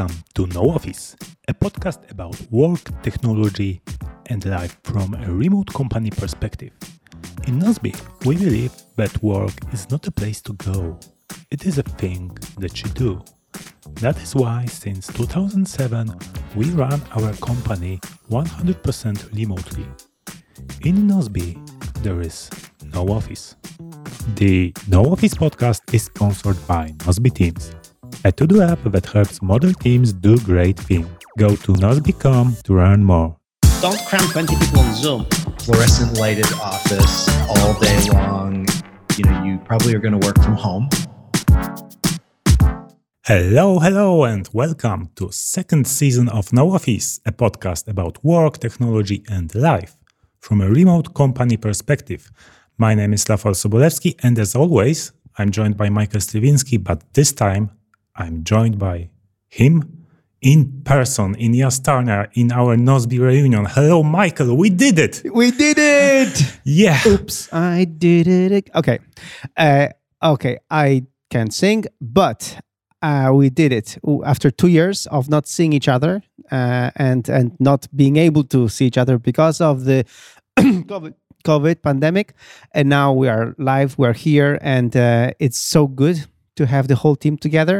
Welcome to No Office, a podcast about work, technology, and life from a remote company perspective. In Nozbe, we believe that work is not a place to go, it is a thing that you do. That is why, since 2007, we run our company 100% remotely. In Nozbe, there is no office. The No Office podcast is sponsored by Nozbe Teams, a to-do app that helps model teams do great things. Go to nozbe.com to learn more. Don't cram 20 people on Zoom. fluorescent lighted office all day long. You know, you probably are going to work from home. Hello, hello, and welcome to second season of No Office, a podcast about work, technology, and life from a remote company perspective. My name is Rafał Sobolewski, and as always, I'm joined by Michael Sliwinski, but this time I'm joined by him in person in Jastarnia in our Nozbe reunion. Hello, Michael, we did it! We did it! Yeah! Oops, I did it. Okay. Uh, okay, I can sing, but uh, we did it after two years of not seeing each other uh, and and not being able to see each other because of the COVID, COVID pandemic. And now we are live, we're here, and uh, it's so good to have the whole team together.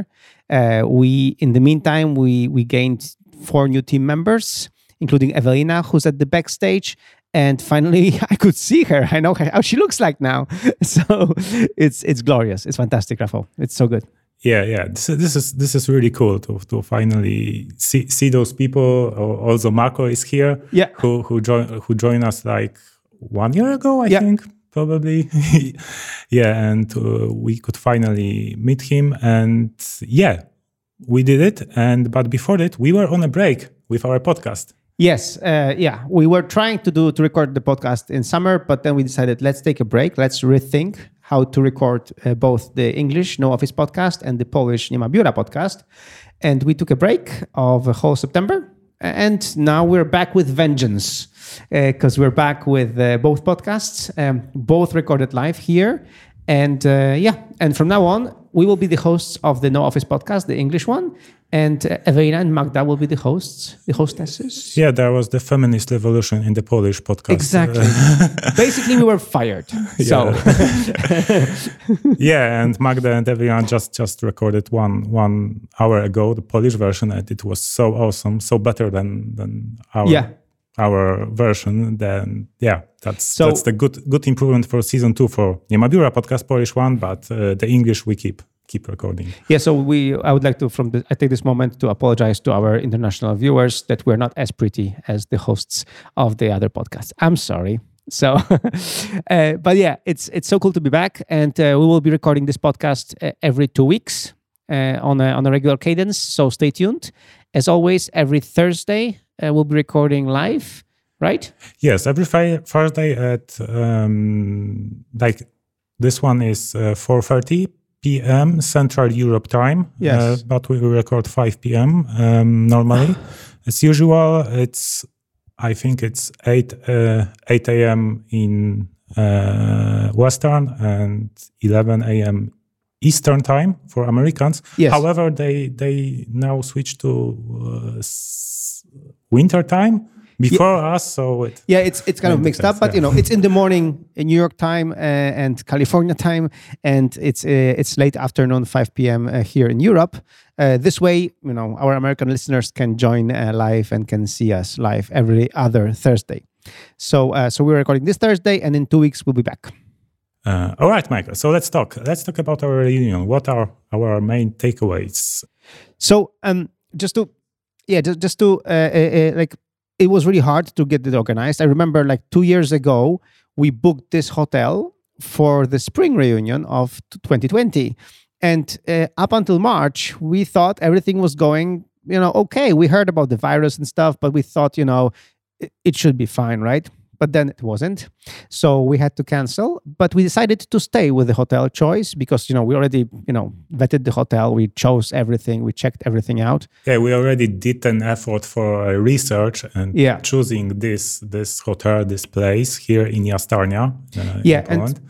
Uh, we, in the meantime, we we gained four new team members, including Evelina, who's at the backstage. And finally, I could see her. I know how she looks like now. So it's it's glorious. It's fantastic, Rafael. It's so good. Yeah, yeah. This, is- this is this is really cool to to finally see see those people. Also, Marco is here. Yeah. Who who joined who joined us like one year ago, I Yeah. think probably. yeah, and uh, we could finally meet him, and yeah, we did it. And but before that, we were on a break with our podcast. Yes, uh, yeah. We were trying to do to record the podcast in summer, but then we decided let's take a break. Let's rethink how to record uh, both the English No Office podcast and the Polish Nie ma biura podcast. And we took a break of a whole September, and now we're back with vengeance because we're back with uh, both podcasts, um, both recorded live here. And uh, yeah, and from now on, we will be the hosts of the No Office podcast, the English one, and uh, Evelina and Magda will be the hosts, the hostesses. Yeah, there was the feminist revolution in the Polish podcast. Exactly. Basically, we were fired. So yeah, and Magda and everyone just just recorded one one hour ago the Polish version, and it was so awesome, so better than than our Yeah. our version. Then yeah, that's So- that's the good good improvement for season two for Nie ma biura podcast Polish one, but uh, the English we keep keep recording. yeah, so we I would like to from the I take this moment to apologize to our international viewers that we're not as pretty as the hosts of the other podcasts. I'm sorry. So, uh, but yeah, it's it's so cool to be back, and uh, we will be recording this podcast uh, every two weeks uh, on a on a regular cadence. So stay tuned. As always, every Thursday uh, we'll be recording live, right? Yes, every Thursday at um, like this one is uh, 4:30 p.m. Central Europe time. Yes. uh, but we record 5 p.m. Um, normally. As usual, it's I think it's 8 uh, 8 a.m. in uh, Western and 11 a.m. Eastern time for Americans. Yes. However, they they now switch to uh, s- winter time before us, so it Yeah, it's it's kind of mixed up, but yeah. you know, it's in the morning in New York time uh, and California time, and it's uh, it's late afternoon, 5 p.m. Uh, here in Europe. Uh, this way, you know, our American listeners can join uh, live and can see us live every other Thursday. So, uh, so we're recording this Thursday, and in two weeks we'll be back. Uh, all right, Michael. So let's talk. Let's talk about our reunion. What are our main takeaways? So, um, just to, yeah, just, just to, uh, uh, uh, like, it was really hard to get it organized. I remember, like, two years ago, we booked this hotel for the spring reunion of 2020, and uh, up until March, we thought everything was going, you know, okay. We heard about the virus and stuff, but we thought, you know, it, it should be fine, right? But then it wasn't. So we had to cancel, but we decided to stay with the hotel choice because, you know, we already, you know, vetted the hotel. We chose everything. We checked everything out. Yeah, we already did an effort for uh, research and Yeah. choosing this this hotel, this place here in Jastarnia. Uh, Yeah, in and-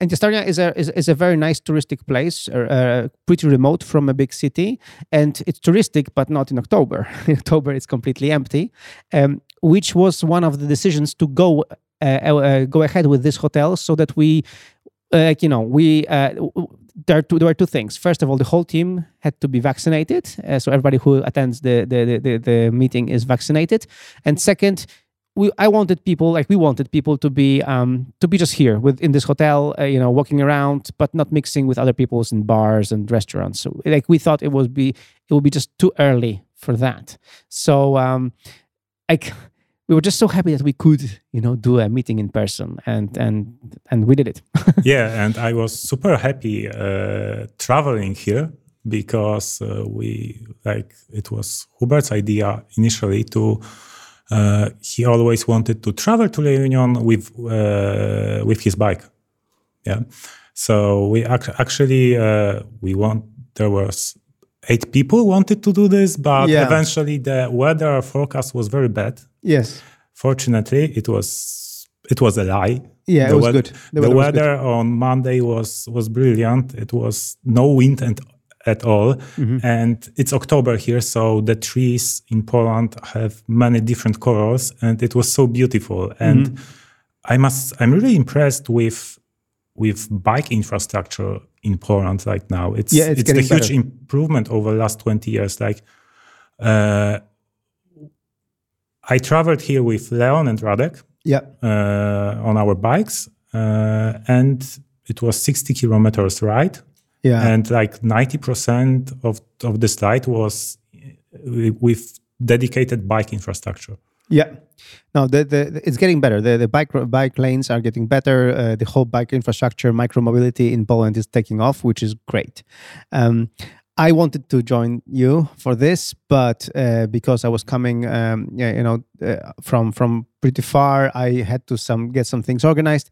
and Jastarnia is a is, is a very nice touristic place, uh, uh, pretty remote from a big city, and it's touristic, but not in October. in October, it's completely empty, um, which was one of the decisions to go uh, uh, go ahead with this hotel, so that we, uh, you know, we. Uh, there, are two, there were two things. First of all, the whole team had to be vaccinated, uh, so everybody who attends the the, the the the meeting is vaccinated. And second, we I wanted people like we wanted people to be um to be just here with in this hotel, uh, you know, walking around, but not mixing with other people's in bars and restaurants. So like we thought it would be it would be just too early for that. So um, like we were just so happy that we could you know do a meeting in person and and and we did it. yeah, and I was super happy uh, traveling here because uh, we like it was Hubert's idea initially to. Uh, he always wanted to travel to Reunion with uh, with his bike. Yeah, so we ac- actually uh, we want there was eight people wanted to do this, but Yeah. eventually the weather forecast was very bad. Yes. Fortunately, it was it was a lie. Yeah, it The was wea- good. The, weather was good. on Monday was was brilliant. It was no wind and at all, Mm-hmm. and it's October here, so the trees in Poland have many different colors, and it was so beautiful. And Mm-hmm. I must, I'm really impressed with with bike infrastructure in Poland right now. It's Yeah, it's it's, a huge better. improvement over the last 20 years. Like, uh, I traveled here with Leon and Radek Yeah. uh, on our bikes, uh, and it was 60 kilometers ride, Yeah. and like 90% of of this ride was uh, with dedicated bike infrastructure. Yeah. No, the, the it's getting better. The the bike bike lanes are getting better. Uh, the whole bike infrastructure, micro mobility in Poland is taking off, which is great. Um, I wanted to join you for this, but uh, because I was coming, um, yeah, you know, uh, from from pretty far, I had to some get some things organized.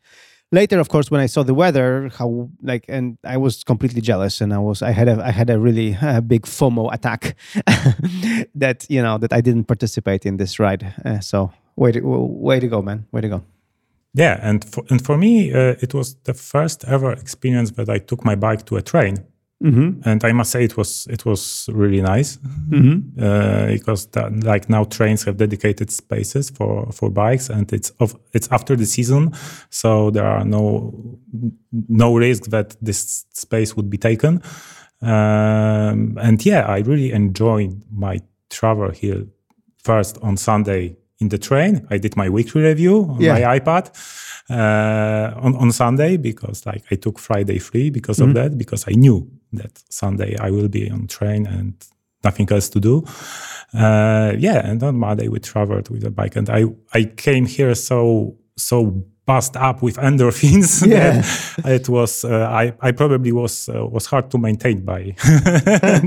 Later, of course, when I saw the weather, how like, and I was completely jealous, and I was, I had a, I had a really uh, big FOMO attack that you know that I didn't participate in this ride. Uh, so way to way to go, man, way to go. Yeah, and for, and for me, uh, it was the first ever experience that I took my bike to a train, Mm-hmm. and I must say it was it was really nice Mm-hmm. uh, because that, like now trains have dedicated spaces for for bikes, and it's of it's after the season, so there are no no risk that this space would be taken. Um, and yeah, I really enjoyed my travel here. First on Sunday in the train, I did my weekly review on Yeah. my iPad uh, on on Sunday because like I took Friday free because of that because I knew that Sunday I will be on train and nothing else to do. Uh, yeah, and on Monday we traveled with a bike, and I I came here so so buzzed up with endorphins. Yeah. it was uh, I I probably was uh, was hard to maintain by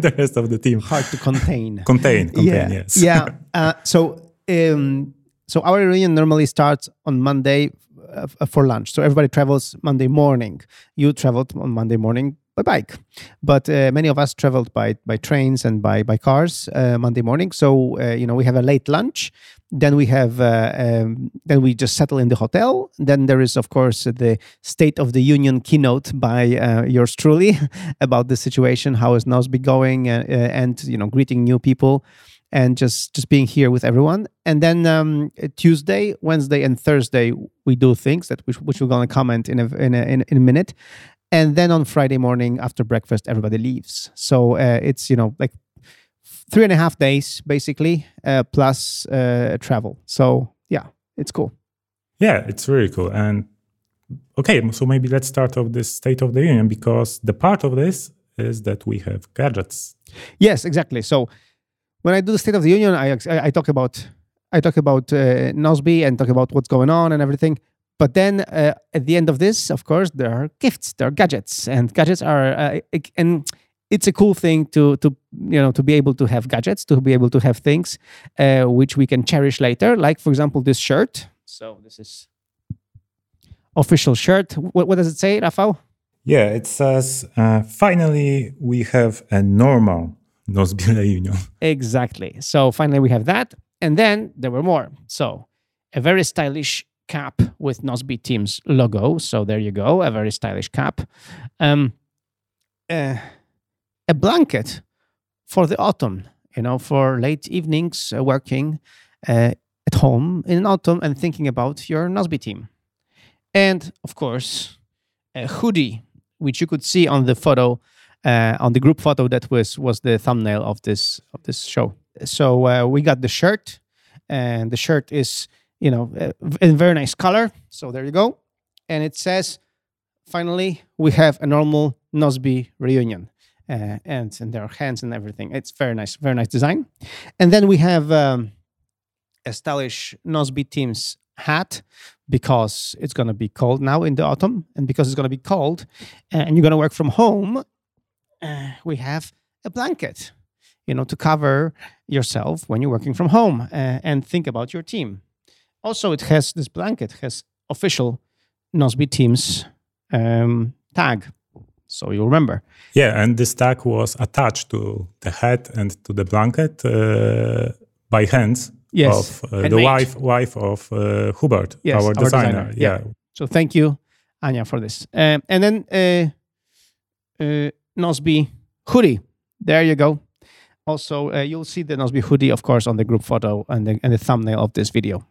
the rest of the team. Hard to contain. Contain, contain, yeah, yes. yeah. Uh, so, um, so our reunion normally starts on Monday uh, for lunch. So everybody travels Monday morning. You traveled on Monday morning by bike, but uh, many of us traveled by by trains and by by cars uh, Monday morning. So uh, you know we have a late lunch. Then we have uh, um, then we just settle in the hotel. Then there is of course the State of the Union keynote by uh, yours truly about the situation, how is Nozbe going, and you know greeting new people and just just being here with everyone. And then um, Tuesday, Wednesday, and Thursday we do things that which, which we're going to comment in a, in a in a- minute. And then on Friday morning after breakfast, everybody leaves. So uh, it's you know like three and a half days basically uh, plus uh, travel. So yeah, it's cool. Yeah, it's really cool. And okay, so maybe let's start off this State of the Union because the part of this is that we have gadgets. Yes, exactly. So when I do the State of the Union, I I, I talk about I talk about uh, Nozbe and talk about what's going on and everything. But then uh, at the end of this, of course, there are gifts, there are gadgets, and gadgets are uh, and it's a cool thing to to you know to be able to have gadgets, to be able to have things uh, which we can cherish later. Like for example, this shirt. So this is official shirt. What, what does it say, Rafał? Yeah, it says uh, finally we have a normal Nosbile Union. Exactly. So finally we have that. And then there were more. So a very stylish cap with Nozbe Teams logo. So there you go, a very stylish cap. Um, uh, a blanket for the autumn, you know, for late evenings uh, working uh, at home in autumn and thinking about your Nozbe team. And of course, a hoodie, which you could see on the photo, uh, on the group photo that was was the thumbnail of this of this show. So uh, we got the shirt, and the shirt is you know uh, in very nice color. So there you go, and it says, finally we have a normal Nozbe reunion. Uh, and and their hands and everything. It's very nice, very nice design. And then we have um, a stylish Nozbe Teams hat because it's going to be cold now in the autumn, and because it's going to be cold, and you're going to work from home. Uh, we have a blanket, you know, to cover yourself when you're working from home uh, and think about your team. Also, it has this blanket has official Nozbe Teams um, tag, so you'll remember. Yeah, and this tag was attached to the hat and to the blanket uh, by hands Yes, of uh, the wife wife of uh, Hubert, Yes, our, our designer. designer, yeah. Yeah. So thank you, Anya, for this. Um, and then uh, Nozbe hoodie. There you go. Also, uh, you'll see the Nozbe hoodie, of course, on the group photo and the, and the thumbnail of this video.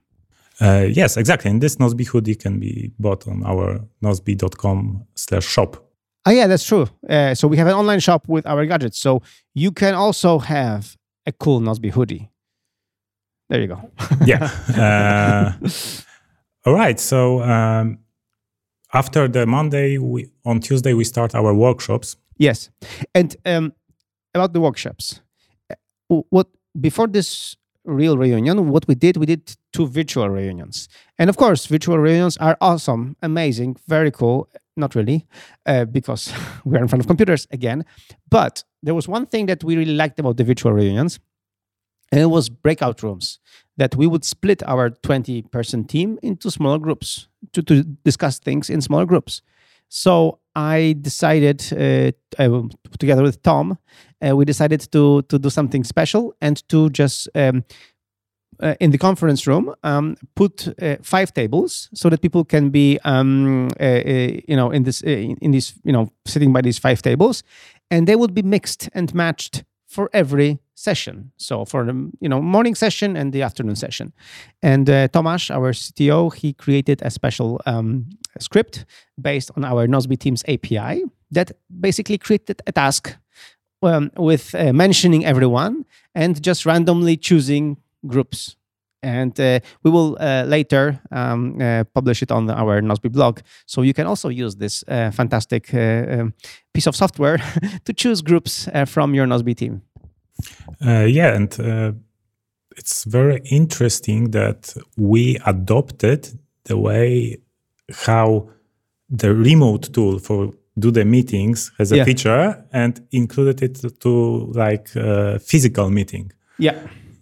Uh, yes, exactly. And this Nozbe hoodie can be bought on our nozbe.com slash shop. Oh, yeah, that's true. Uh, so we have an online shop with our gadgets. So you can also have a cool Nozbe hoodie. There you go. Yeah. Uh, all right. So um, after the Monday, we, on Tuesday, we start our workshops. Yes, and um, about the workshops, uh, what before this real reunion, what we did, we did two virtual reunions, and of course, virtual reunions are awesome, amazing, very cool. Not really, uh, because we're in front of computers again. But there was one thing that we really liked about the virtual reunions, and it was breakout rooms that we would split our 20 person team into smaller groups to, to discuss things in smaller groups. So I decided, uh, uh, together with Tom, uh, we decided to to do something special and to just um, uh, in the conference room um, put uh, five tables so that people can be um, uh, uh, you know in this uh, in these you know sitting by these five tables, and they would be mixed and matched for every session. So for the you know morning session and the afternoon session, and uh, Tomasz, our CTO, he created a special um, script based on our Nozbe Teams API that basically created a task um, with uh, mentioning everyone and just randomly choosing groups. And uh, we will uh, later um, uh, publish it on our Nozbe blog. So you can also use this uh, fantastic uh, um, piece of software to choose groups uh, from your Nozbe team. Uh, yeah, and uh, it's very interesting that we adopted the way how the remote tool for do the meetings has a Yeah. feature and included it to like uh, physical meeting Yeah.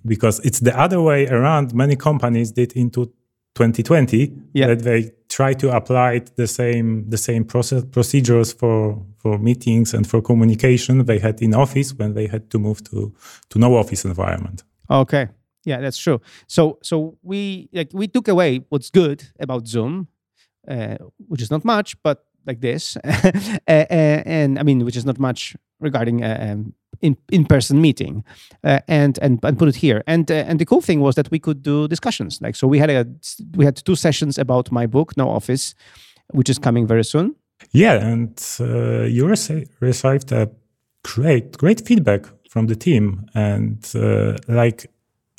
Because it's the other way around many companies did into 2020 Yeah. that they try to apply the same the same process procedures for for meetings and for communication they had in office when they had to move to to no office environment Okay. Yeah, that's true. So so we like we took away what's good about Zoom, uh, which is not much, but like this, uh, uh, and I mean, which is not much regarding uh, um, in in person meeting, uh, and and and put it here. And uh, and the cool thing was that we could do discussions. Like so, we had a we had two sessions about my book, No Office, which is coming very soon. Yeah, and uh, you rece- received a great, great feedback from the team, and uh, like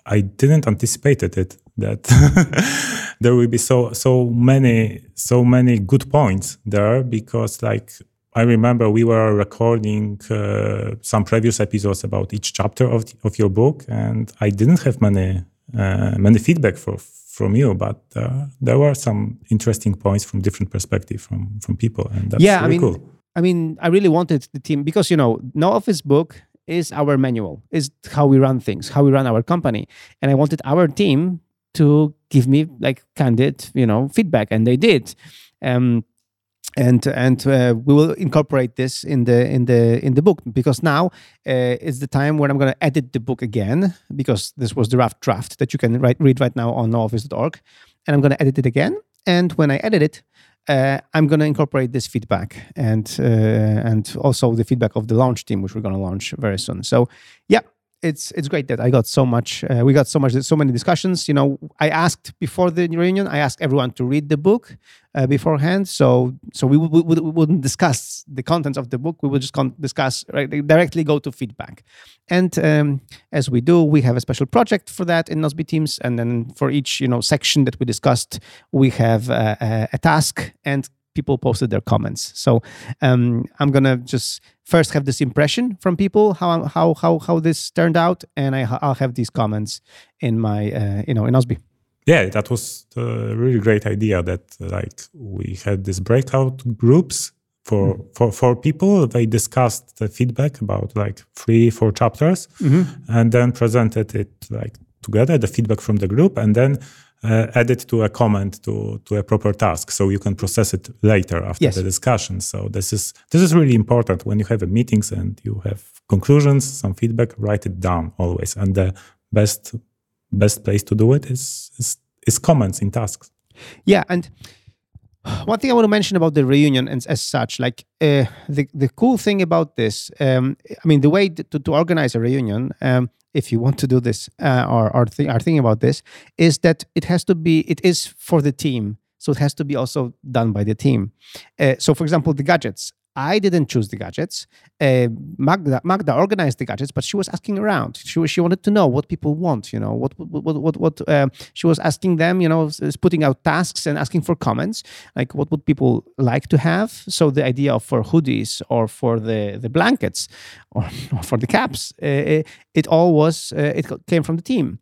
I didn't anticipated it that there will be so so many so many good points there because like I remember we were recording uh, some previous episodes about each chapter of of your book, and I didn't have many uh, many feedback for, from you, but uh, there were some interesting points from different perspective from from people, and that's yeah, I mean, cool. I mean, I really wanted the team because you know, No Office book is our manual, is how we run things, how we run our company, and I wanted our team to give me like candid, you know, feedback, and they did. Um, and and uh, we will incorporate this in the in the in the book because now uh, is the time when I'm going to edit the book again because this was the rough draft that you can write, read right now on nooffice.org and I'm going to edit it again. And when I edit it, uh, I'm going to incorporate this feedback and uh, and also the feedback of the launch team, which we're going to launch very soon. So, yeah, it's it's great that I got so much. Uh, we got so much, so many discussions. You know, I asked before the reunion. I asked everyone to read the book uh, beforehand. So so we, we, we, wouldn't discuss the contents of the book. We would just con- discuss right, directly go to feedback. And um, as we do, we have a special project for that in Nozbe Teams. And then for each you know section that we discussed, we have uh, a, a task and people posted their comments. So um, I'm gonna just first have this impression from people how how how how this turned out, and I, will have these comments in my uh, you know in Nozbe. Yeah, that was a really great idea. That like we had these breakout groups for mm-hmm. for for people. They discussed the feedback about like three four chapters, mm-hmm. and then presented it like together the feedback from the group, and then uh, add it to a comment to to a proper task so you can process it later after yes. the discussion. So this is this is really important. When you have a meetings and you have conclusions some feedback write it down always. And the best best place to do it is is, is comments in tasks. Yeah and one thing I want to mention about the reunion and as such, like uh, the the cool thing about this, um, I mean, the way to, to organize a reunion, um, if you want to do this uh, or, or th- are thinking about this, is that it has to be, it is for the team. So it has to be also done by the team. Uh, so, for example, the gadgets. I didn't choose the gadgets. Uh, Magda, Magda organized the gadgets, but she was asking around. She she wanted to know what people want. You know what what what what. Uh, she was asking them. You know, putting out tasks and asking for comments. Like what would people like to have? So the idea of for hoodies or for the the blankets or, or for the caps, uh, it, it, all was uh, it came from the team.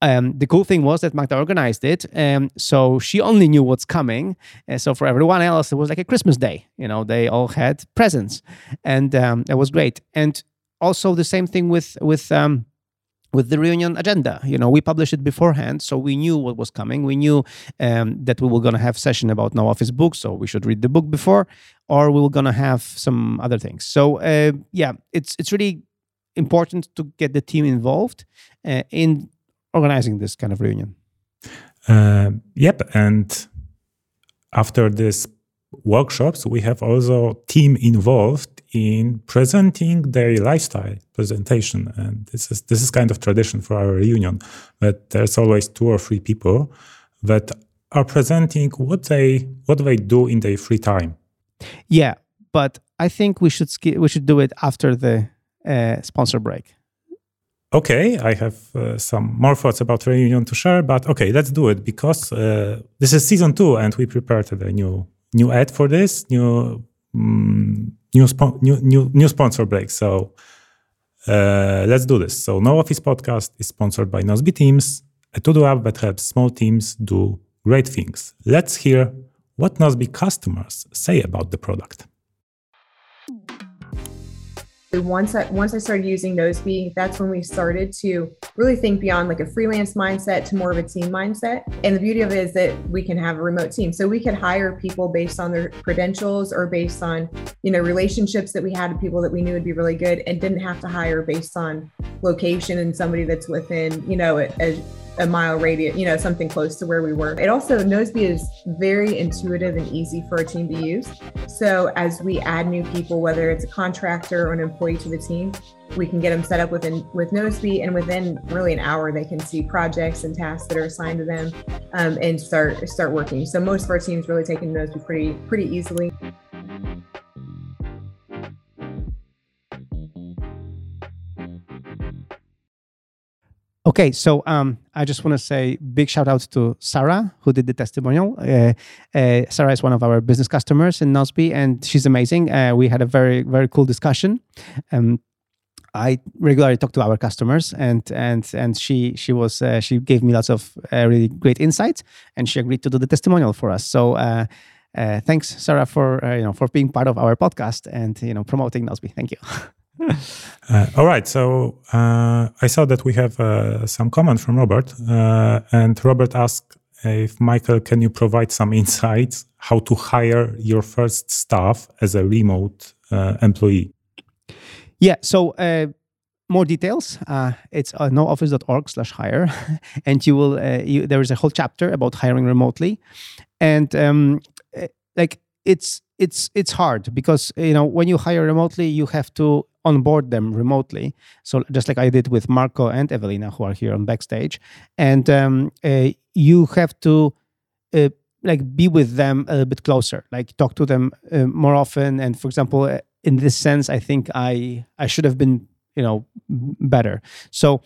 Um, the cool thing was that Magda organized it, um, so she only knew what's coming. Uh, so for everyone else, it was like a Christmas day. You know, they all had presents, and um, it was great. And also the same thing with with um, with the reunion agenda. You know, we published it beforehand, so we knew what was coming. We knew um, that we were going to have session about no office books, so we should read the book before, or we were going to have some other things. So uh, yeah, it's it's really important to get the team involved uh, in organizing this kind of reunion. Uh, yep, and after this workshops, we have also team involved in presenting their lifestyle presentation, and this is this is kind of tradition for our reunion. That there's always two or three people that are presenting what they what they do in their free time. Yeah, but I think we should we should do it after the uh, sponsor break okay, I have uh, some more thoughts about reunion to share, but okay, let's do it because uh, this is season two, and we prepared a new new ad for this new um, new, new, new new sponsor break. So uh, let's do this. So No Office Podcast is sponsored by Nozbe Teams, a to-do app that helps small teams do great things. Let's hear what Nozbe customers say about the product once I once I started using Nozbe, that's when we started to really think beyond like a freelance mindset to more of a team mindset. And the beauty of it is that we can have a remote team. So we could hire people based on their credentials or based on, you know, relationships that we had with people that we knew would be really good and didn't have to hire based on location and somebody that's within, you know, a, a a mile radius, you know, something close to where we were. It also, Nozbe is very intuitive and easy for a team to use. So as we add new people, whether it's a contractor or an employee to the team, we can get them set up within with Nozbe, and within really an hour, they can see projects and tasks that are assigned to them, um, and start start working. So most of our teams really taking Nozbe pretty pretty easily. Okay, so um, I just want to say big shout out to Sarah who did the testimonial. Uh, uh, Sarah is one of our business customers in Nozbe, and she's amazing. Uh, we had a very very cool discussion. Um, I regularly talk to our customers, and and and she she was uh, she gave me lots of uh, really great insights, and she agreed to do the testimonial for us. So. Uh, thanks, Sarah, for you know for being part of our podcast and you know promoting Nozbe. Thank you. uh, all right. So uh, I saw that we have uh, some comment from Robert, uh, and Robert asked if Michael, can you provide some insights how to hire your first staff as a remote uh, employee? Yeah. So more details, it's uh, nooffice.org slash hire. and you will, you, there is a whole chapter about hiring remotely. And um, like it's, it's, it's hard because, you know, when you hire remotely, you have to onboard them remotely. So just like I did with Marco and Evelina, who are here on backstage. And um, uh, you have to uh, like be with them a little bit closer, like talk to them uh, more often. And for example, uh, in this sense, I think I I should have been you know better. So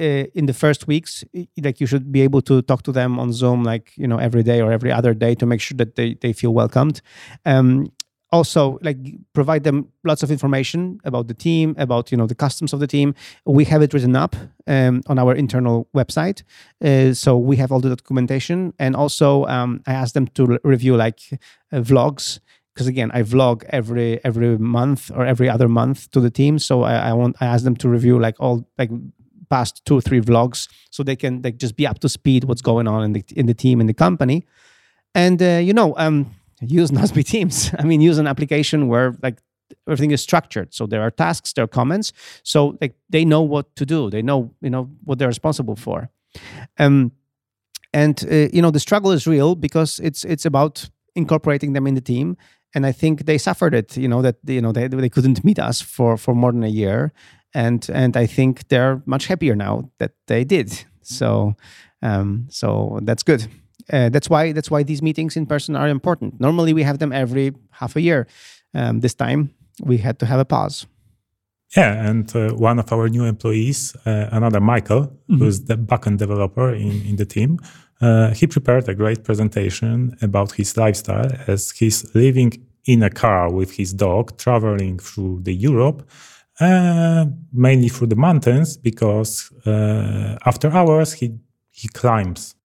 uh, in the first weeks, like you should be able to talk to them on Zoom, like you know every day or every other day, to make sure that they they feel welcomed. Um, also like provide them lots of information about the team about you know the customs of the team. We have it written up um, on our internal website uh, so we have all the documentation. And also um, i asked them to review like uh, vlogs because again i vlog every every month or every other month to the team. So i, I want i ask them to review like all like past two or three vlogs so they can like just be up to speed what's going on in the in the team in the company and uh, you know um use Nozbe Teams. I mean, use an application where like everything is structured. So there are tasks, there are comments. So like they know what to do. They know you know what they're responsible for. Um, and uh, you know the struggle is real because it's it's about incorporating them in the team. And I think they suffered it. You know that you know they they couldn't meet us for for more than a year. And and I think they're much happier now that they did. So um, so that's good. Uh, that's why that's why these meetings in person are important. Normally we have them every half a year. Um, this time we had to have a pause. Yeah, and uh, one of our new employees, uh, another Michael, mm-hmm. who's the backend developer in, in the team, uh, he prepared a great presentation about his lifestyle as he's living in a car with his dog, traveling through the Europe, uh, mainly through the mountains, because uh, after hours he he climbs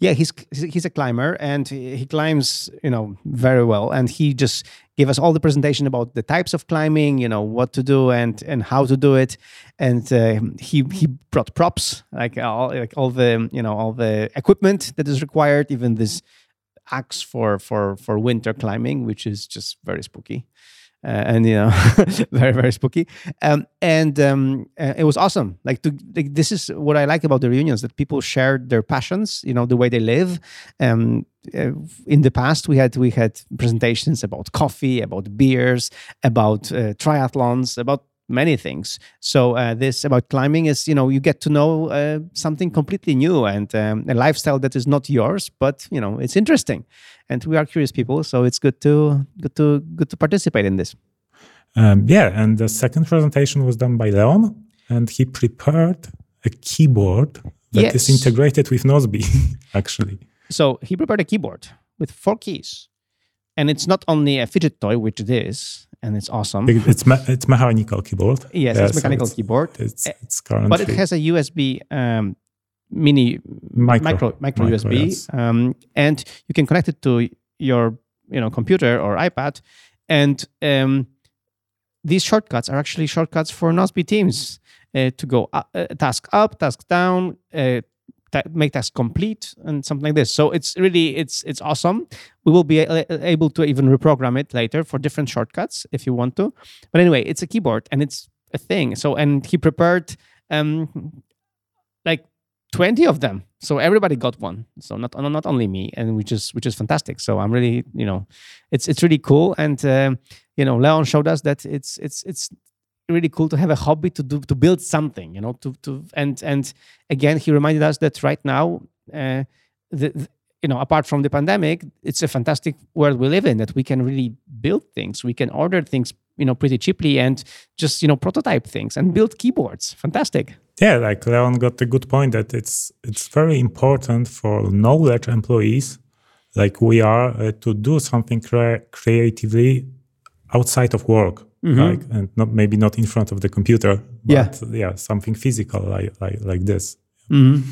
yeah, he's he's a climber and he climbs, you know, very well. And he just gave us all the presentation about the types of climbing, you know, what to do and and how to do it. And uh, he he brought props like all like all the you know all the equipment that is required, even this axe for for for winter climbing, which is just very spooky and you know very very spooky. Um, and um, uh, it was awesome. Like to like, this is what i like about the reunions that people shared their passions you know the way they live. Um, uh, in the past we had we had presentations about coffee about beers about uh, triathlons about many things. So uh, this about climbing is you know you get to know uh, something completely new and um, a lifestyle that is not yours but you know it's interesting. And we are curious people so it's good to good to good to participate in this. Um, yeah and the second presentation was done by leon and he prepared a keyboard that yes. is integrated with nozbe actually. So he prepared a keyboard with four keys. And it's not only a fidget toy which it is and it's awesome. It's me- it's mechanical keyboard. Yes, it's mechanical so it's, keyboard. it's, it's currently but it has a usb um, mini micro micro, micro, micro USB, yes. um, and you can connect it to your you know computer or iPad, and um, these shortcuts are actually shortcuts for Nozbe Teams uh, to go up, uh, task up, task down, uh, make task complete, and something like this. So it's really it's it's awesome. We will be able to even reprogram it later for different shortcuts if you want to. But anyway, it's a keyboard and it's a thing. So and he prepared um, like 20 of them so everybody got one so not not only me and which is which is fantastic so i'm really you know it's it's really cool and uh, you know leon showed us that it's it's it's really cool to have a hobby to do to build something you know to to and and again he reminded us that right now uh, the, the you know apart from the pandemic it's a fantastic world we live in that we can really build things we can order things you know pretty cheaply and just you know prototype things and build keyboards. Fantastic. Yeah like leon got a good point that it's it's very important for knowledge employees like we are uh, to do something cre- creatively outside of work mm-hmm. like and not maybe not in front of the computer but yeah, yeah something physical like like, like this. Mm-hmm.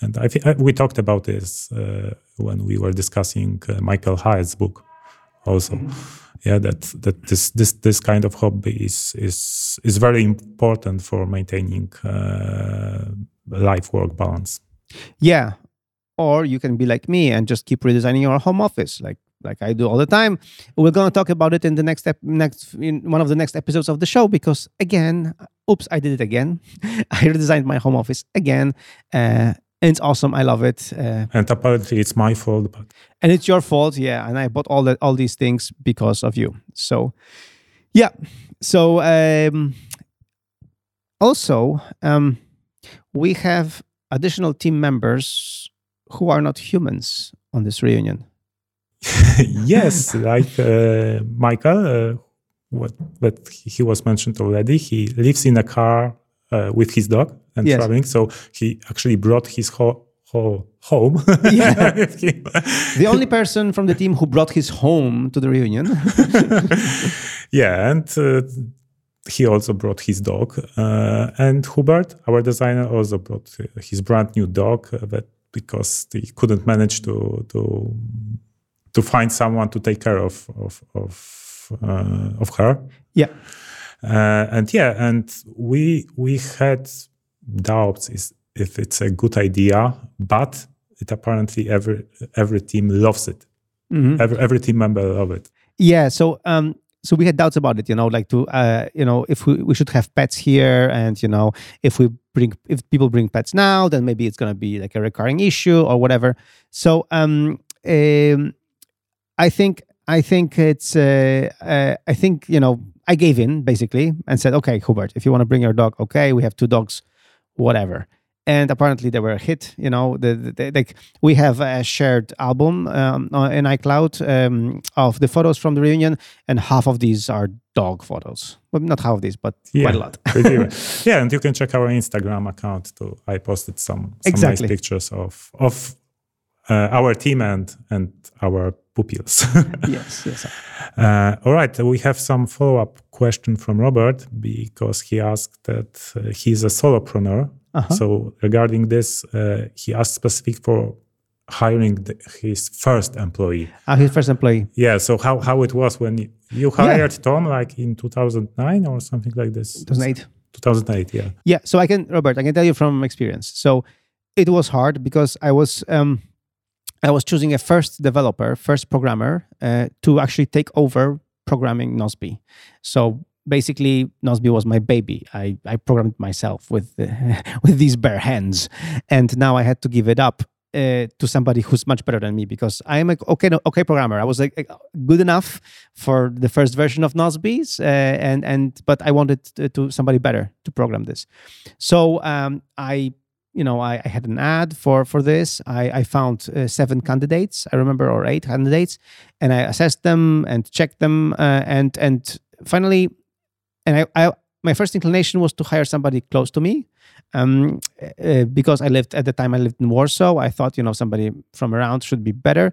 and i think we talked about this uh, when we were discussing uh, michael hyatt's book also. Mm-hmm. Yeah that that this this this kind of hobby is is is very important for maintaining uh, life work balance. Yeah. Or you can be like me and just keep redesigning your home office like like I do all the time. We're going to talk about it in the next ep- next in one of the next episodes of the show because again, oops, I did it again. I redesigned my home office again. Uh, and it's awesome. I love it. Uh, And apparently it's my fault, but and it's your fault, yeah. And I bought all that all these things because of you. So, yeah. So, um, also, um, we have additional team members who are not humans on this reunion. yes, like uh, Michael, uh, what that he was mentioned already. He lives in a car uh, with his dog and Yes. traveling. So he actually brought his whole ho- home. Yeah. The only person from the team who brought his home to the reunion. yeah, and uh, he also brought his dog. Uh, and Hubert, our designer, also brought uh, his brand new dog. Uh, that because he couldn't manage to to to find someone to take care of of of, uh, of her. yeah. Uh, and yeah, and we we had doubts is if it's a good idea, but it apparently every every team loves it. Mhm. Every every team member love it. Yeah. So, um, so we had doubts about it, you know, like to, uh, you know, if we, we should have pets here, and you know, if we bring, if people bring pets now, then maybe it's gonna be like a recurring issue or whatever. So, um, um I think, I think it's, uh, uh, I think you know, I gave in basically and said, okay, Hubert, if you want to bring your dog, okay, we have two dogs, whatever. And apparently they were a hit. You know, the, the, like we have a shared album um, uh, in iCloud um, of the photos from the reunion, and half of these are dog photos. Well, not half of these, but quite a lot. yeah, and you can check our Instagram account too. I posted some, some Exactly. nice pictures of of uh, our team and and our pupils. yes, yes. Uh, all right, we have some follow up question from Robert because he asked that uh, he's a solopreneur. Uh-huh. So regarding this, uh, he asked specific for hiring the, his first employee. Uh, his first employee. Yeah. So how how it was when you, hired Tom like in 2009 or something like this? 2008. 2008. Yeah. Yeah, so I can, Robert, I can tell you from experience. So it was hard because I was, um, I was choosing a first developer, first programmer uh, to actually take over programming Nozbe. So basically, Nozbe was my baby. I, I programmed myself with uh, with these bare hands, and now I had to give it up. Uh, to somebody who's much better than me because I'm a okay okay programmer. I was like good enough for the first version of Nozbe's, uh, and and but I wanted to, to somebody better to program this. So um, I, you know, I, I had an ad for for this. I, I found uh, seven candidates, I remember, or eight candidates, and I assessed them and checked them, uh, and and finally, and I, I my first inclination was to hire somebody close to me, um, uh, because I lived at the time I lived in Warsaw. I thought you know somebody from around should be better.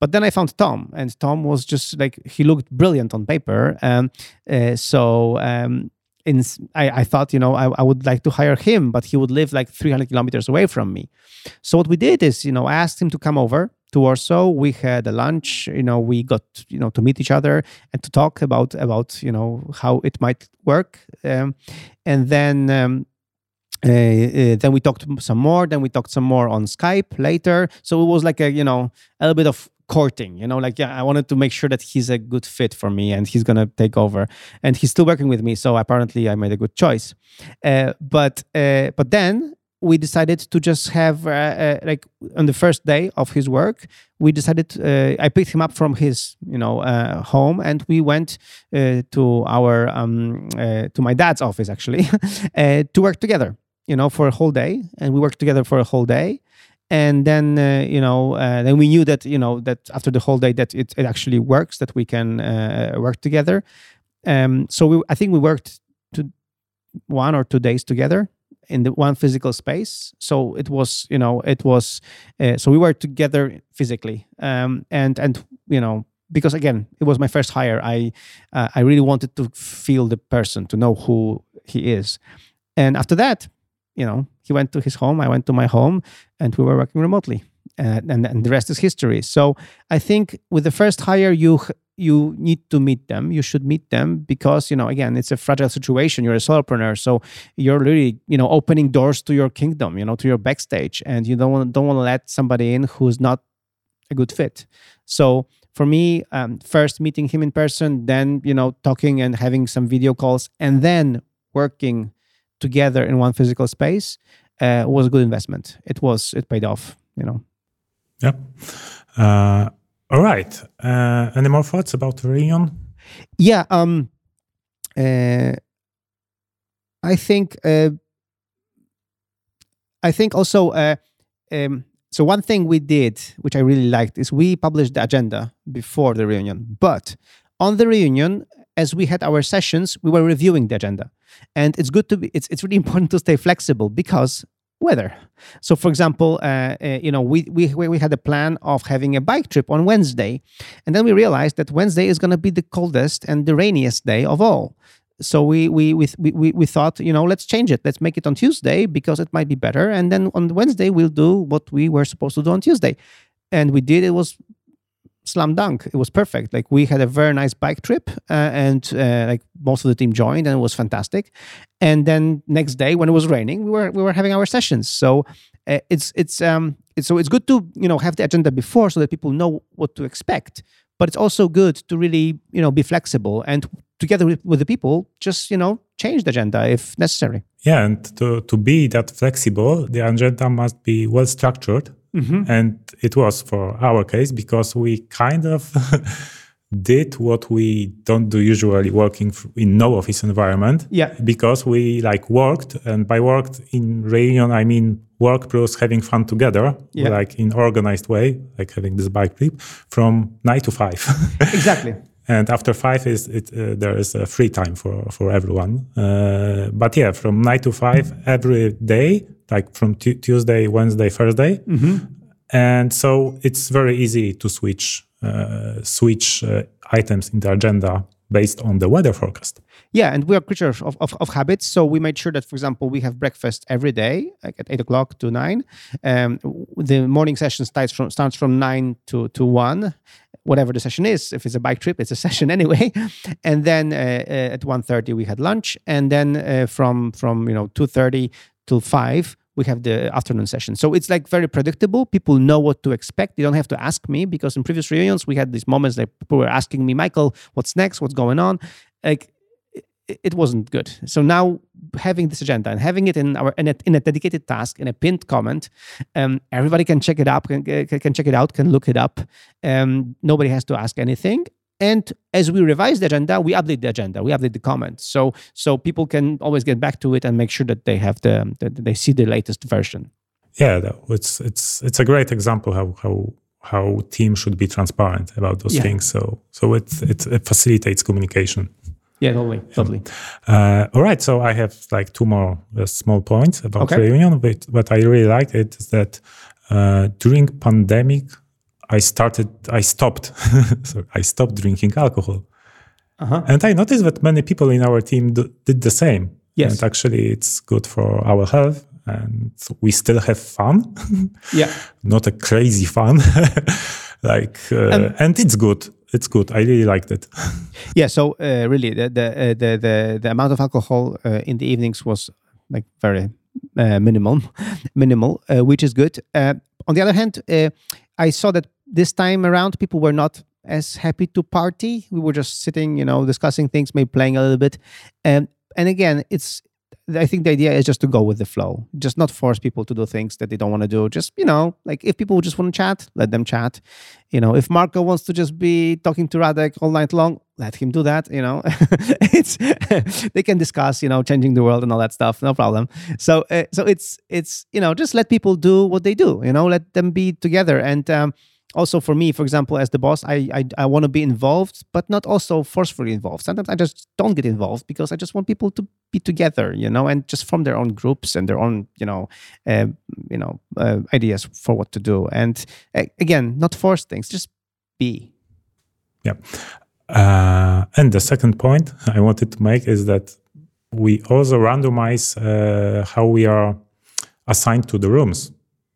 But then I found Tom, and Tom was just like he looked brilliant on paper. Um, uh, so um, in, I, I thought, you know, I, I would like to hire him, but he would live like 300 kilometers away from me. So what we did is, you know, I asked him to come over to Warsaw. We had a lunch. You know, we got, you know, to meet each other and to talk about about, you know, how it might work. Um, and then. Um, uh, uh, then we talked some more. Then we talked some more on Skype later. So it was like a you know a little bit of courting. You know, like yeah, I wanted to make sure that he's a good fit for me and he's gonna take over. And he's still working with me, so apparently I made a good choice. Uh, but uh, but then we decided to just have uh, uh, like on the first day of his work we decided uh, i picked him up from his you know uh, home and we went to our um, to my dad's office actually to work together you know for a whole day and we worked together for a whole day and then uh, you know uh, then we knew that you know that after the whole day that it, it actually works that we can uh, work together. Um, so we, i think we worked to one or two days together in the one physical space. So it was you know it was uh, so we were together physically. Um, and and you know because again it was my first hire. I uh, i really wanted to feel the person to know who he is. And after that you know he went to his home i went to my home and we were working remotely. Uh, and, and the rest is history. So i think with the first hire you you need to meet them. You should meet them because you know again it's a fragile situation. You're a solopreneur. So you're really you know opening doors to your kingdom you know to your backstage. And you don't want don't want to let somebody in who's not a good fit. So for me um, first meeting him in person then you know talking and having some video calls and then working together in one physical space uh, was a good investment. It was it paid off. You know. Yeah. Uh, all right. Uh, any more thoughts about the reunion? Yeah. Um. Uh, I think. Uh, I think also. Uh, um, so one thing we did, which I really liked, is we published the agenda before the reunion. But on the reunion, as we had our sessions, we were reviewing the agenda, and it's good to be. It's it's really important to stay flexible because weather. So, for example, uh, uh, you know, we, we we had a plan of having a bike trip on Wednesday, and then we realized that Wednesday is going to be the coldest and the rainiest day of all. So we, we we we we thought, you know, let's change it. Let's make it on Tuesday because it might be better, and then on Wednesday we'll do what we were supposed to do on Tuesday, and we did. It was slam dunk. It was perfect. Like we had a very nice bike trip, uh, and uh, like most of the team joined, and it was fantastic. And then next day, when it was raining, we were we were having our sessions. So uh, it's it's um it's, so it's good to you know have the agenda before so that people know what to expect. But it's also good to really you know be flexible and together with, with the people just you know change the agenda if necessary. Yeah, and to to be that flexible, the agenda must be well structured Mm-hmm. And it was for our case because we kind of did what we don't do usually working in no office environment. Yeah. Because we like worked, and by worked in reunion, I mean work plus having fun together, Yeah. like in organized way, like having this bike trip from nine to five. Exactly. And after five is it uh, there is a free time for for everyone. Uh, but yeah from nine to five every day like from tu- tuesday wednesday thursday. And so it's very easy to switch uh, switch uh, items in the agenda based on the weather forecast. Yeah, and we are creatures of, of, of habits. So we made sure that, for example, we have breakfast every day, like at eight o'clock to nine. Um, the morning session starts from starts from nine to to one, whatever the session is. If it's a bike trip, it's a session anyway. And then uh, uh, at 1.30 we had lunch, and then uh, from from you know two thirty till five we have the afternoon session. So it's like very predictable. People know what to expect. They don't have to ask me because in previous reunions we had these moments that people were asking me, Michael, what's next? What's going on? Like it wasn't good. So now having this agenda and having it in our in a, in a dedicated task in a pinned comment, um, everybody can check it up, can, can check it out, can look it up. Um, nobody has to ask anything. And as we revise the agenda, we update the agenda, we update the comments, so so people can always get back to it and make sure that they have the that they see the latest version. yeah it's it's it's a great example how how how team should be transparent about those Yeah. things so so it, it it facilitates communication Yeah, totally, totally. Uh, all right, so I have like two more uh, small points about Okay. reunion. But what I really like it is that uh, during pandemic, I started, I stopped, so I stopped drinking alcohol, Uh-huh. and I noticed that many people in our team do, did the same. Yes. and actually, it's good for our health, and we still have fun, Yeah. not a crazy fun, like, uh, Um, and it's good. It's good. I really liked it. Yeah, so uh, really, the the, uh, the the the amount of alcohol uh, in the evenings was like very uh, minimal, minimal, uh, which is good. Uh, on the other hand, I saw that this time around people were not as happy to party. We were just sitting, you know, discussing things, maybe playing a little bit, and and again, it's. I think the idea is just to go with the flow, just not force people to do things that they don't want to do. Just you know, like if people just want to chat, let them chat. You know if marco wants to just be talking to radek all night long let him do that you know. It's they can discuss you know changing the world and all that stuff no problem. So uh, so it's it's you know just let people do what they do you know let them be together. And um, also for me for example as the boss i i, I want to be involved but not also forcefully involved. Sometimes i just don't get involved because i just want people to be together you know and just form their own groups and their own you know uh, you know uh, ideas for what to do. And uh, again not force things just be. Yeah. Uh, and the second point I wanted to make is that we also randomize uh, how we are assigned to the rooms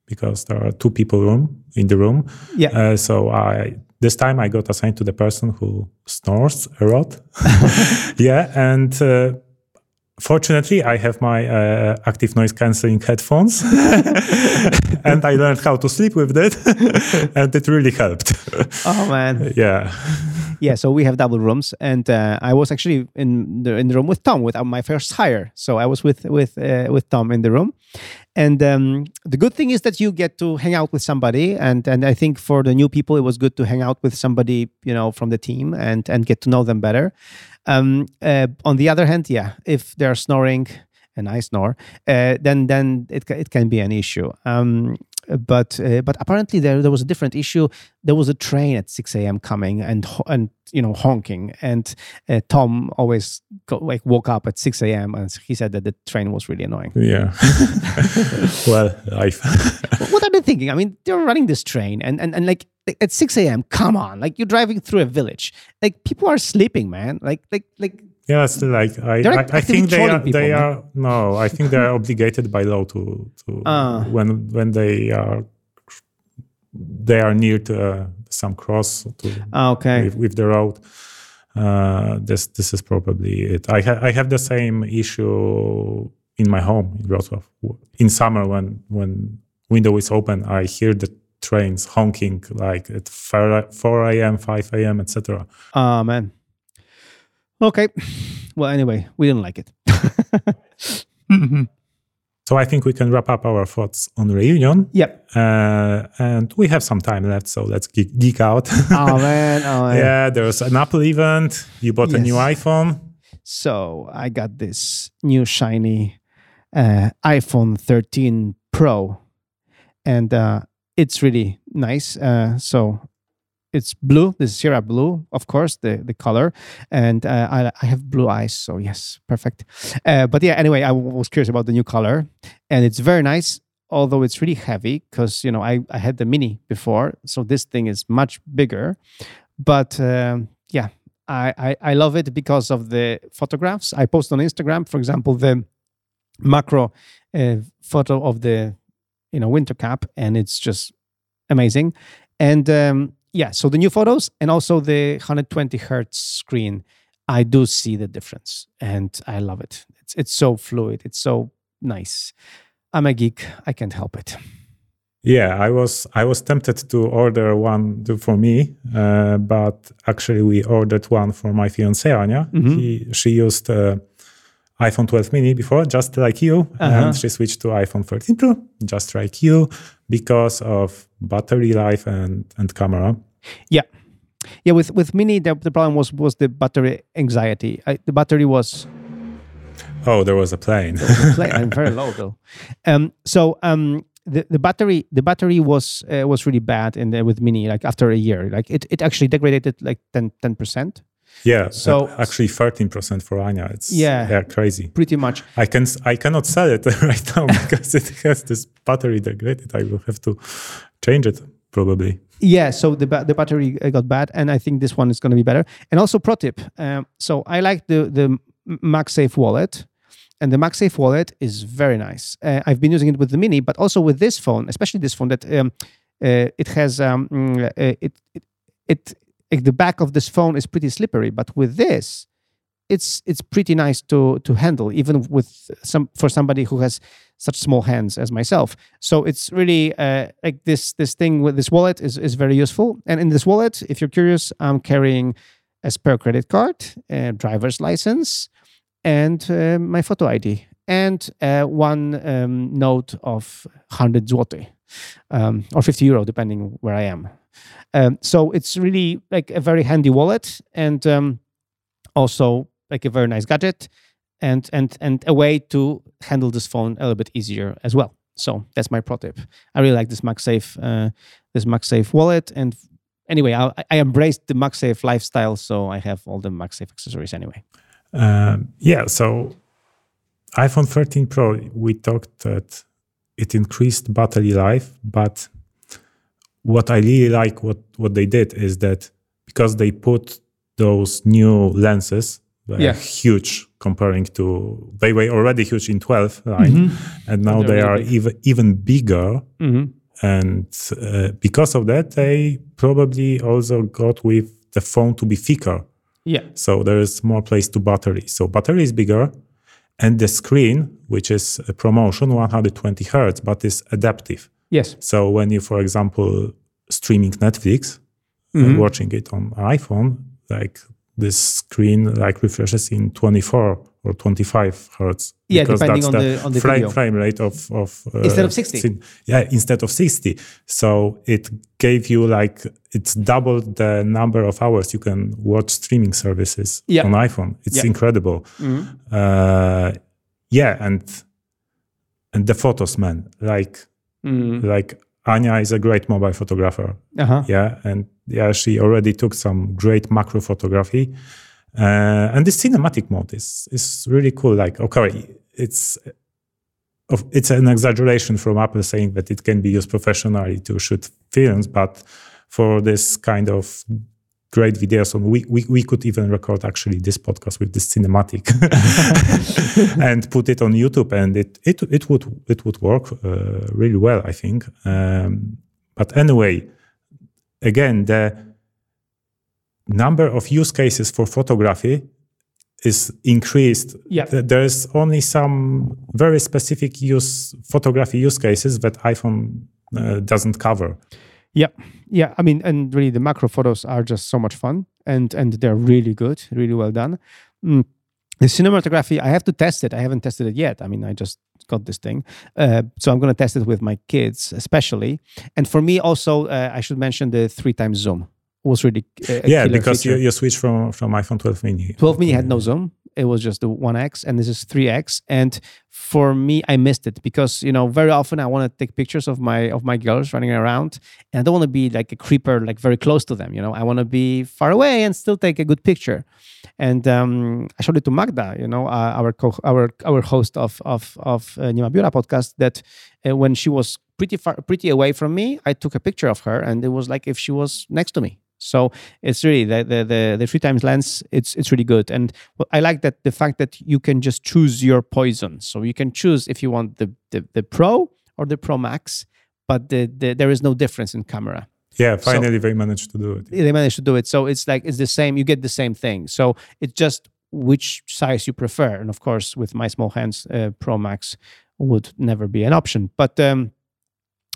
because there are two people room in the room. yeah Uh, so I this time I got assigned to the person who snores a lot. yeah, and uh, fortunately I have my uh, active noise cancelling headphones, and I learned how to sleep with that, and it really helped. oh man yeah. yeah, so we have double rooms, and uh, I was actually in the in the room with Tom with uh, my first hire. So I was with with uh, with Tom in the room, and um, the good thing is that you get to hang out with somebody, and and I think for the new people, it was good to hang out with somebody you know from the team and and get to know them better. Um, uh, on the other hand, yeah, if they're snoring and I snore, uh, then then it it can be an issue. Um, but uh, but apparently there there was a different issue. There was a train at six a.m. coming and and you know honking, and uh, Tom always go, like woke up at six a.m. and he said that the train was really annoying. Yeah. well, I. what are they thinking? I mean, they're running this train, and and, and like at six a.m. Come on, like you're driving through a village. Like people are sleeping, man. Like like like Yeah, it's like I, I, I think they are people, they man. are no, I think they are obligated by law to to Ah. when when they are they are near to uh, some cross to ah, okay. with, with the road. Uh, this this is probably it. I ha- I have the same issue in my home in Wrocław. In summer, when when window is open, I hear the trains honking like at 4 4 a.m., 5 a.m., etc. Ah man. Okay. Well, anyway, we didn't like it. So I think we can wrap up our thoughts on reunion. yep. Uh, and we have some time left, so let's geek, geek out. Oh man. Oh man. yeah, there's an Apple event. You bought a new iPhone. So I got this new shiny uh, iPhone 13 Pro, and uh, it's really nice. Uh, so it's blue. This is Sierra blue, of course, the the color, and uh, I, I have blue eyes, so yes, perfect. Uh, but yeah, anyway, I was curious about the new color, and it's very nice. Although it's really heavy, because you know I, I had the mini before, so this thing is much bigger. But um, yeah, I, I, I love it because of the photographs I post on Instagram. For example, the macro uh, photo of the you know winter cap, and it's just amazing. And um, yeah, so the new photos and also the 120 hertz screen, I do see the difference, and I love it. It's it's so fluid. It's so nice. I'm a geek. I can't help it. Yeah, I was I was tempted to order one for me, uh, but actually we ordered one for my fiancée Anya. Mhm. He, she used uh, iPhone 12 mini before, just like you, Uh-huh. and she switched to iPhone 13 Pro, just like you, because of battery life and and camera. Yeah, yeah. with with Mini, the, the problem was was the battery anxiety. I, the battery was Oh, there was a plane. play. I'm very low though. Um, so um, the, the battery the battery was uh, was really bad in the, with Mini. Like after a year, like it, it actually degraded like 10 percent, yeah, So- actually 13% for Anya. It's Yeah. yeah, crazy. pretty much. I can I cannot sell it right now because it has this battery degraded. I will have to change it probably. Yeah, so the ba- the battery uh, got bad, and I think this one is going to be better. And also, pro tip: um, so I like the the MagSafe wallet, and the MagSafe wallet is very nice. Uh, I've been using it with the Mini, but also with this phone, especially this phone that um, uh, it has um, mm, uh, it, it it like the back of this phone is pretty slippery, but with this, it's it's pretty nice to to handle, even with some for somebody who has such small hands as myself. So it's really uh, like this this thing with this wallet is is very useful. And in this wallet, if you're curious, I'm carrying a spare credit card, a driver's license, and uh, my photo ID, and uh, one um, note of 100 zloty um, or 50 euro, depending where I am. Um, so it's really like a very handy wallet, and um, also like a very nice gadget and and and a way to handle this phone a little bit easier as well. So that's my pro tip. I really like this MagSafe, uh, this MagSafe wallet, and anyway, I, I embraced the MagSafe lifestyle, so I have all the MagSafe accessories anyway. Um, yeah, so iPhone 13 Pro, we talked that it increased battery life, but what I really like what what they did is that because they put those new lenses, they're Yeah. huge comparing to they were already huge in 12 line, and now They're they are big. even even bigger. hmm And uh, because of that, they probably also got with the phone to be thicker. Yeah, So there is more place to battery. So battery is bigger, and the screen, which is a ProMotion, 120 hertz, but is adaptive. Yes, So when you, for example, streaming Netflix, and Mhm. watching it on iPhone, like this screen like refreshes in 24 or 25 hertz. Yeah, because depending that's on the- on the frame, video. frame rate of of uh, Instead of 60. scene. Yeah, instead of 60. So it gave you like it's doubled the number of hours you can watch streaming services Yeah. on iPhone. It's Yeah. incredible. Uh, yeah, and and the photos, man, like Mm. like Anya is a great mobile photographer. Uh-huh. Yeah, and yeah, she already took some great macro photography. Uh, and the cinematic mode is is really cool. Like, okay, it's of- it's an exaggeration from Apple saying that it can be used professionally to shoot films, but for this kind of great videos, and we, we we could even record actually this podcast with this cinematic and put it on YouTube, and it it it would it would work uh, really well, I think. Um, but anyway, again, the number of use cases for photography is increased. Yeah. There's only some very specific use photography use cases that iPhone uh, doesn't cover. Yeah, yeah. I mean, and really, the macro photos are just so much fun, and and they're really good, really well done. Mm. The cinematography, I have to test it. I haven't tested it yet. I mean, I just got this thing, uh, so I'm going to test it with my kids, especially. And for me, also, uh, I should mention the three times zoom was really uh, yeah, because you, you switch from from iPhone 12 mini. 12 mini had no zoom it was just the 1x and this is 3x and for me i missed it because you know very often i want to take pictures of my of my girls running around and i don't want to be like a creeper like very close to them you know? I want to be far away and still take a good picture. And um, i showed it to magda you know uh, our co- our our host of of of uh, Nie ma biura podcast that uh, when she was pretty far pretty away from me i took a picture of her and it was like if she was next to me so it's really the the the, the three times lens. It's it's really good, and I like that the fact that you can just choose your poison. So you can choose if you want the the, the Pro or the Pro Max, but the, the there is no difference in camera. Yeah, finally they managed to do it. They managed to do it, so it's like it's the same. You get the same thing. So it's just which size you prefer, and of course, with my small hands, uh, Pro Max would never be an option. But um,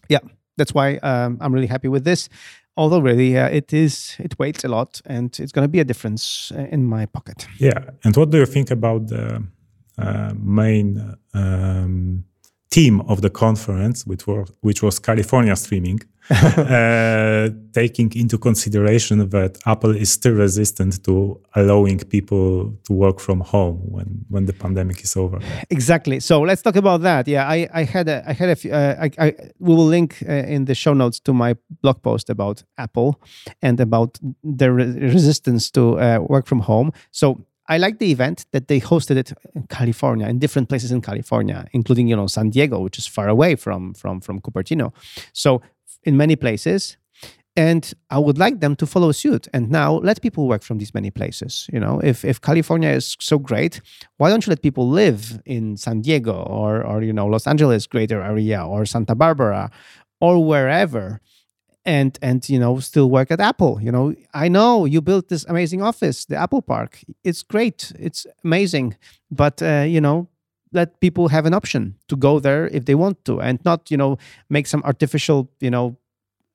yeah, that's why um, I'm really happy with this. Although really, uh, it is it weighs a lot, and it's going to be a difference uh, in my pocket. Yeah, and what do you think about the uh, main um, theme of the conference, which was which was California streaming, uh, taking into consideration that Apple is still resistant to allowing people to work from home when when the pandemic is over. Exactly. So let's talk about that. Yeah, I, I had a, I had a, few, uh, I, I, we will link uh, in the show notes to my blog post about Apple and about the re- resistance to uh, work from home. So I like the event that they hosted it in California, in different places in California, including you know San Diego, which is far away from from from Cupertino. So in many places. And I would like them to follow suit and now let people work from these many places. You know, if if California is so great, why don't you let people live in San Diego or or you know Los Angeles greater area or Santa Barbara or wherever and and you know still work at Apple. You know, I know you built this amazing office, the Apple Park. It's great. It's amazing. But uh, you know, let people have an option to go there if they want to and not you know make some artificial you know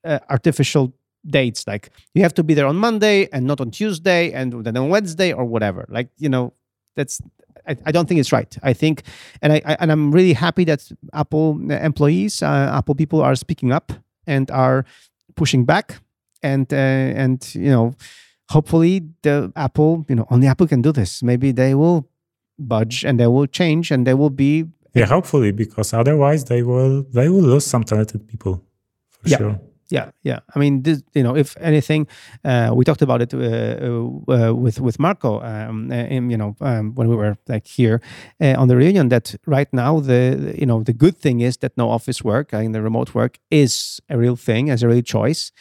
uh, artificial dates. Like you have to be there on monday and not on tuesday and then on wednesday or whatever. Like you know that's I, I don't think it's right. I think and i, I and i'm really happy that apple employees uh, apple people are speaking up and are pushing back. And uh, and you know hopefully the apple you know only apple can do this. Maybe they will budge and they will change and they will be Yeah, hopefully, because otherwise they will they will lose some talented people for Yeah. sure. Yeah, yeah. I mean, this, you know, if anything, uh, we talked about it uh, uh, with with Marco, um, uh, in, you know, um, when we were like here uh, on the reunion. That right now, the you know, the good thing is that no office work uh, in the remote work is a real thing, as a real choice.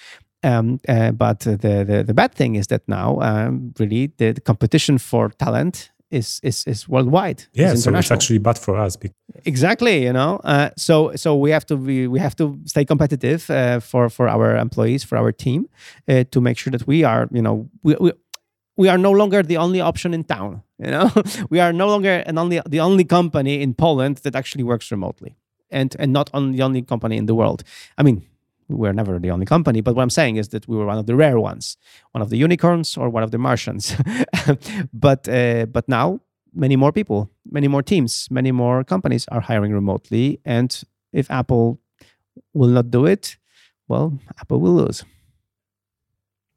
Um, uh, but the, the the bad thing is that now, um, really, the, the competition for talent is is is worldwide. Yeah, so it's actually bad for us. Exactly, you know. Uh, so so we have to be we have to stay competitive uh, for for our employees, for our team, uh, to make sure that we are, you know, we, we we are no longer the only option in town. You know, we are no longer an only the only company in Poland that actually works remotely, and and not on the only company in the world. I mean, we're never the only company. But what I'm saying is that we were one of the rare ones, one of the unicorns or one of the Martians. but uh, but now many more people, many more teams, many more companies are hiring remotely. And if Apple will not do it, well, Apple will lose.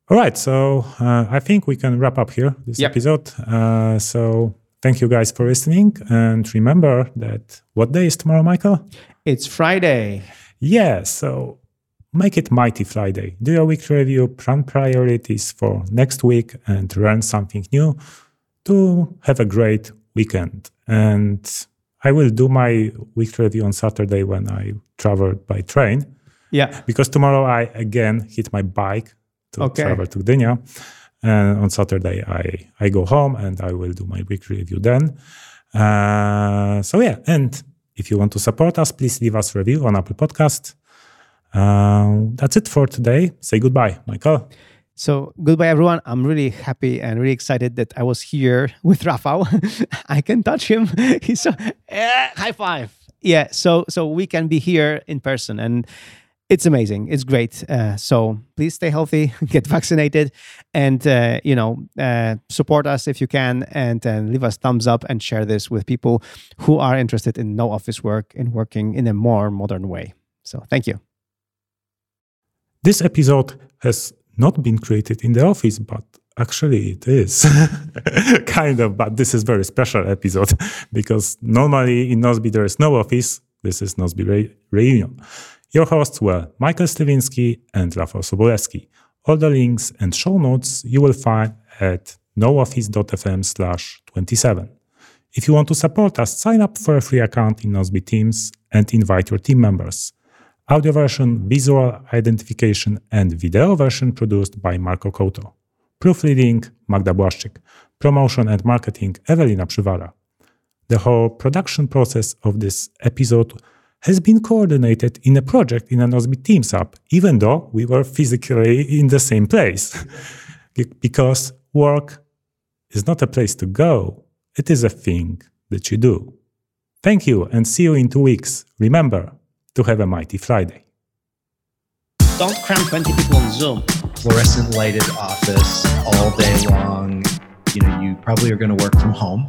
All right, so uh, I think we can wrap up here this Yep. episode. Uh, so thank you guys for listening, and remember that what day is tomorrow, Michael? It's Friday. Yeah, so make it Mighty Friday. Do your week review, plan priorities for next week, and learn something new to have a great weekend. And I will do my week review on Saturday when I travel by train Yeah. because tomorrow I again hit my bike to Okay. travel to Gdynia. And on Saturday I, I go home and I will do my week review then. Uh, so yeah, and if you want to support us, please leave us a review on Apple Podcast. Uh, that's it for today. Say goodbye, Michael. So goodbye, everyone. I'm really happy and really excited that I was here with Rafał. I can touch him. He's so eh, high five. Yeah. So so we can be here in person, and it's amazing. It's great. Uh, so please stay healthy, get vaccinated, and uh, you know uh, support us if you can, and and leave us thumbs up and share this with people who are interested in no office work and working in a more modern way. So thank you. This episode has not been created in the office, but actually it is kind of. But this is very special episode because normally in Nozbe there is no office. This is Nozbe Re- reunion. Your hosts were Michael Sliwinski and Rafał Sobolewski. All the links and show notes you will find at nooffice.fm slash 27. If you want to support us, sign up for a free account in Nozbe Teams and invite your team members audio version, visual identification, and video version produced by Marco Couto. Proofreading Magda Błaszczyk. Promotion and marketing Ewelina Przywara. The whole production process of this episode has been coordinated in a project in an Nozbe Teams app, even though we were physically in the same place. because work is not a place to go, it is a thing that you do. Thank you and see you in two weeks. Remember, to have a mighty Friday. Don't cram 20 people on Zoom. Fluorescent lighted office all day long. You know, you probably are going to work from home.